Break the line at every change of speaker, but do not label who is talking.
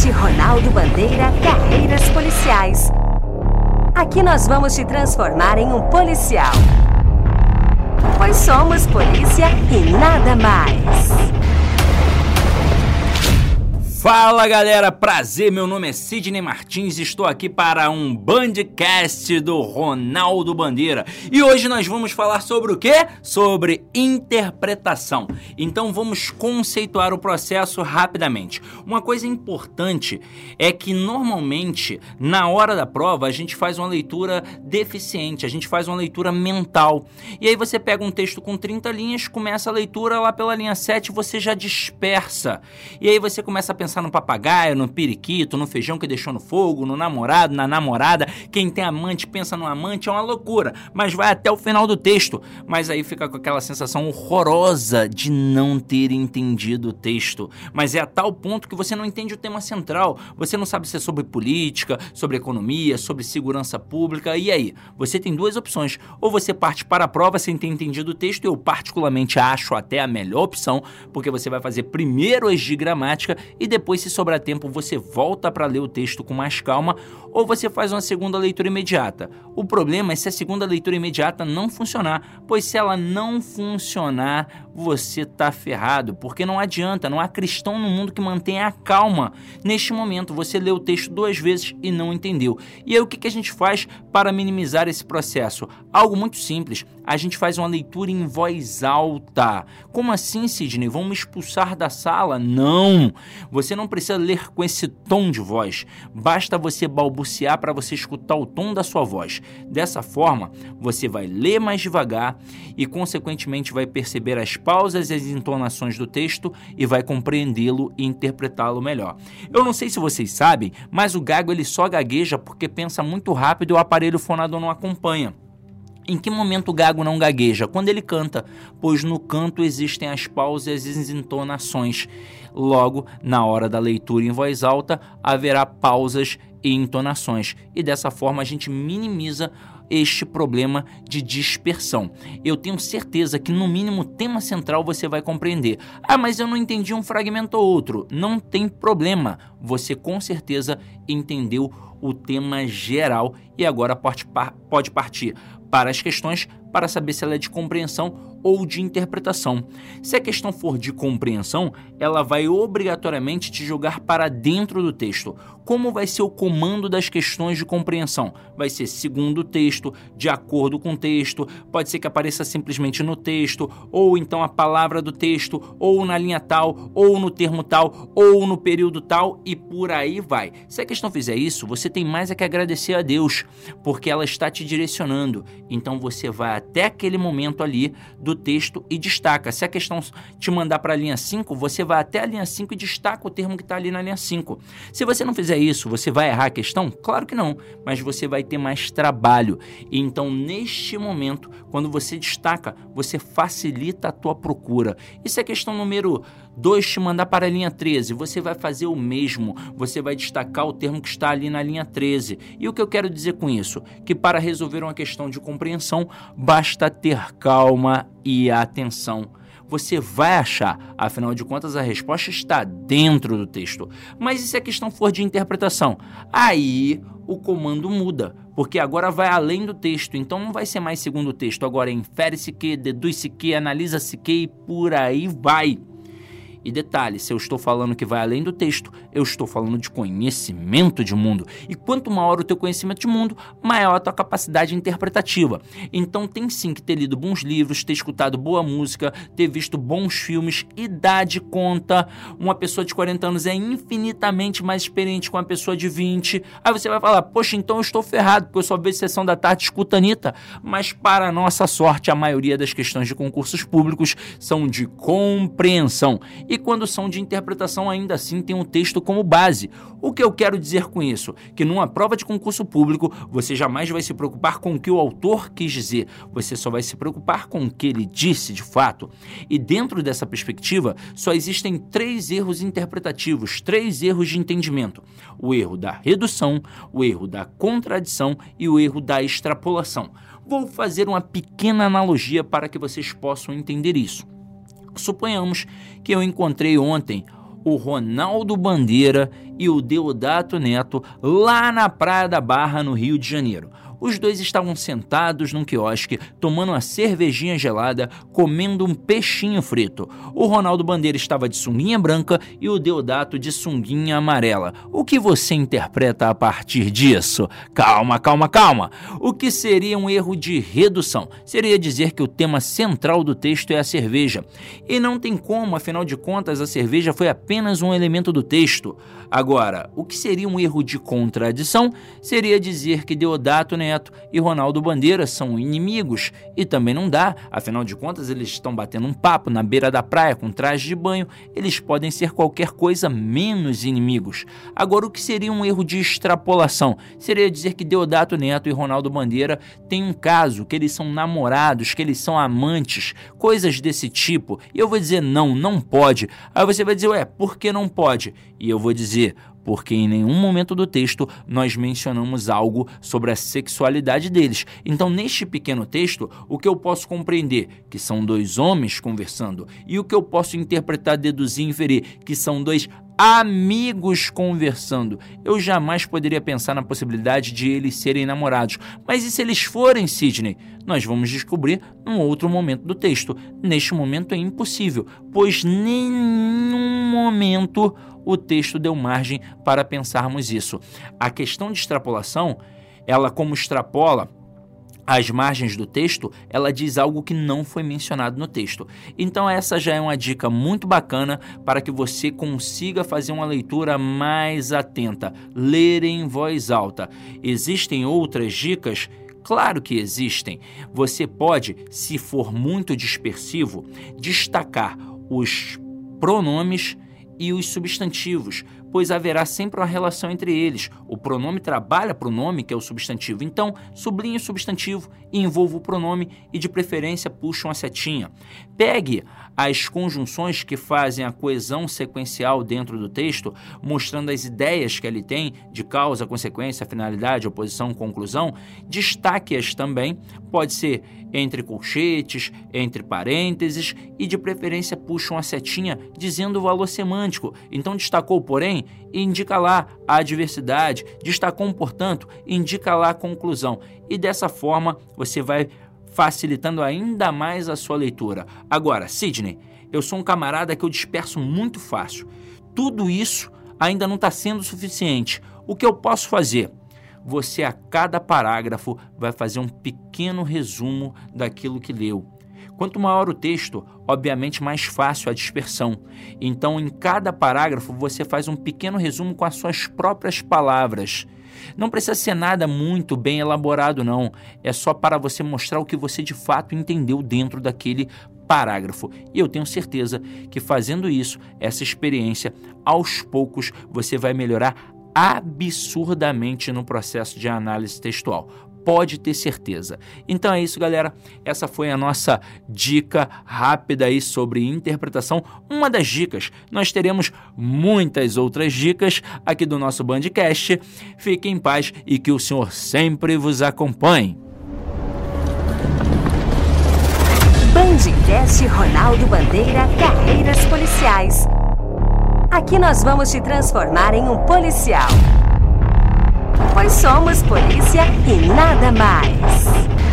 podcast Ronaldo Bandeira Carreiras Policiais. Aqui nós vamos te transformar em um policial. Pois somos polícia e nada mais.
Fala galera, prazer, meu nome é Sidney Martins e estou aqui para um Bandcast do Ronaldo Bandeira. E hoje nós vamos falar sobre o que? Sobre interpretação. Então vamos conceituar o processo rapidamente. Uma coisa importante é que normalmente na hora da prova a gente faz uma leitura deficiente, a gente faz uma leitura mental. E aí você pega um texto com 30 linhas, começa a leitura lá pela linha 7, você já dispersa. E aí você começa a pensar pensar no papagaio, no periquito, no feijão que deixou no fogo, no namorado, na namorada. Quem tem amante pensa no amante, é uma loucura. Mas vai até o final do texto. Mas aí fica com aquela sensação horrorosa de não ter entendido o texto. Mas é a tal ponto que você não entende o tema central. Você não sabe se é sobre política, sobre economia, sobre segurança pública. E aí? Você tem duas opções. Ou você parte para a prova sem ter entendido o texto. Eu, particularmente, acho até a melhor opção, porque você vai fazer primeiro as de gramática e depois depois, se sobrar tempo, você volta para ler o texto com mais calma ou você faz uma segunda leitura imediata. O problema é se a segunda leitura imediata não funcionar, pois se ela não funcionar, você tá ferrado, porque não adianta, não há cristão no mundo que mantenha a calma. Neste momento, você lê o texto duas vezes e não entendeu. E aí o que a gente faz para minimizar esse processo? Algo muito simples, a gente faz uma leitura em voz alta. Como assim, Sidney? Vamos me expulsar da sala? Não! Você não precisa ler com esse tom de voz, basta você balbuciar balbuciar para você escutar o tom da sua voz. Dessa forma, você vai ler mais devagar e, consequentemente, vai perceber as pausas e as entonações do texto e vai compreendê-lo e interpretá-lo melhor. Eu não sei se vocês sabem, mas o gago ele só gagueja porque pensa muito rápido e o aparelho fonador não acompanha. Em que momento o gago não gagueja? Quando ele canta, pois no canto existem as pausas e as entonações. Logo, na hora da leitura em voz alta, haverá pausas e entonações, e dessa forma a gente minimiza este problema de dispersão. Eu tenho certeza que no mínimo tema central você vai compreender. Ah, mas eu não entendi um fragmento ou outro. Não tem problema. Você com certeza entendeu o tema geral e agora pode partir para as questões para saber se ela é de compreensão ou de interpretação. Se a questão for de compreensão, ela vai obrigatoriamente te jogar para dentro do texto. Como vai ser o comando das questões de compreensão? Vai ser segundo o texto, de acordo com o texto, pode ser que apareça simplesmente no texto, ou então a palavra do texto, ou na linha tal, ou no termo tal, ou no período tal e por aí vai. Se a questão fizer isso, você tem mais é que agradecer a Deus, porque ela está te direcionando. Então você vai até aquele momento ali do texto e destaca. Se a questão te mandar para a linha 5, você vai até a linha 5 e destaca o termo que está ali na linha 5. Se você não fizer isso, você vai errar a questão? Claro que não, mas você vai ter mais trabalho. Então, neste momento, quando você destaca, você facilita a tua procura. Se a questão número 2 te mandar para a linha 13, você vai fazer o mesmo. Você vai destacar o termo que está ali na linha 13. E o que eu quero dizer com isso? Que para resolver uma questão de compreensão, basta ter calma e atenção. Você vai achar, afinal de contas, a resposta está dentro do texto. Mas e se a questão for de interpretação? Aí o comando muda, porque agora vai além do texto, então não vai ser mais segundo o texto, agora infere-se que, deduz-se que, analisa-se que e por aí vai. E detalhe, se eu estou falando que vai além do texto, eu estou falando de conhecimento de mundo. E quanto maior o teu conhecimento de mundo, maior a tua capacidade interpretativa. Então tem sim que ter lido bons livros, ter escutado boa música, ter visto bons filmes e dar de conta. Uma pessoa de 40 anos é infinitamente mais experiente que uma pessoa de 20. Aí você vai falar, poxa, então eu estou ferrado, porque eu só vejo sessão da tarde escuta Anitta. Mas para nossa sorte, a maioria das questões de concursos públicos são de compreensão e quando são de interpretação, ainda assim tem um texto como base. O que eu quero dizer com isso? Que numa prova de concurso público, você jamais vai se preocupar com o que o autor quis dizer, você só vai se preocupar com o que ele disse de fato. E dentro dessa perspectiva, só existem três erros interpretativos, três erros de entendimento: o erro da redução, o erro da contradição e o erro da extrapolação. Vou fazer uma pequena analogia para que vocês possam entender isso. Suponhamos que eu encontrei ontem o Ronaldo Bandeira e o Deodato Neto lá na Praia da Barra, no Rio de Janeiro. Os dois estavam sentados num quiosque, tomando uma cervejinha gelada, comendo um peixinho frito. O Ronaldo Bandeira estava de sunguinha branca e o Deodato de sunguinha amarela. O que você interpreta a partir disso? Calma, calma, calma. O que seria um erro de redução? Seria dizer que o tema central do texto é a cerveja. E não tem como, afinal de contas, a cerveja foi apenas um elemento do texto. Agora, o que seria um erro de contradição? Seria dizer que Deodato Neto e Ronaldo Bandeira são inimigos e também não dá, afinal de contas eles estão batendo um papo na beira da praia com traje de banho, eles podem ser qualquer coisa menos inimigos. Agora, o que seria um erro de extrapolação? Seria dizer que Deodato Neto e Ronaldo Bandeira têm um caso, que eles são namorados, que eles são amantes, coisas desse tipo. E eu vou dizer não, não pode. Aí você vai dizer, ué, por que não pode? E eu vou dizer, porque em nenhum momento do texto nós mencionamos algo sobre a sexualidade deles. Então, neste pequeno texto, o que eu posso compreender? Que são dois homens conversando. E o que eu posso interpretar, deduzir, inferir? Que são dois amigos conversando. Eu jamais poderia pensar na possibilidade de eles serem namorados. Mas e se eles forem, Sidney? Nós vamos descobrir num outro momento do texto. Neste momento é impossível, pois nenhum momento o texto deu margem para pensarmos isso. A questão de extrapolação, ela como extrapola as margens do texto, ela diz algo que não foi mencionado no texto. Então essa já é uma dica muito bacana para que você consiga fazer uma leitura mais atenta, ler em voz alta. Existem outras dicas Claro que existem. Você pode, se for muito dispersivo, destacar os pronomes e os substantivos, pois haverá sempre uma relação entre eles. O pronome trabalha para o nome, que é o substantivo. Então, sublinhe o substantivo e envolva o pronome e, de preferência, puxe uma setinha. Pegue as conjunções que fazem a coesão sequencial dentro do texto, mostrando as ideias que ele tem de causa, consequência, finalidade, oposição, conclusão. Destaque-as também, pode ser entre colchetes, entre parênteses e, de preferência, puxe uma setinha dizendo o valor semântico. Então, destacou, porém, indica lá a adversidade, destacou portanto, indica lá a conclusão. E dessa forma você vai facilitando ainda mais a sua leitura. Agora, Sidney, eu sou um camarada que eu disperso muito fácil. Tudo isso ainda não está sendo suficiente. O que eu posso fazer? Você, a cada parágrafo, vai fazer um pequeno resumo daquilo que leu. Quanto maior o texto, obviamente mais fácil a dispersão. Então, em cada parágrafo, você faz um pequeno resumo com as suas próprias palavras. Não precisa ser nada muito bem elaborado, não. É só para você mostrar o que você de fato entendeu dentro daquele parágrafo. E eu tenho certeza que fazendo isso, essa experiência, aos poucos, você vai melhorar absurdamente no processo de análise textual pode ter certeza. Então é isso, galera. Essa foi a nossa dica rápida aí sobre interpretação. Uma das dicas. Nós teremos muitas outras dicas aqui do nosso Bandcast. Fique em paz e que o Senhor sempre vos acompanhe.
Bandcast Ronaldo Bandeira Carreiras Policiais. Aqui nós vamos te transformar em um policial pois somos polícia e nada mais.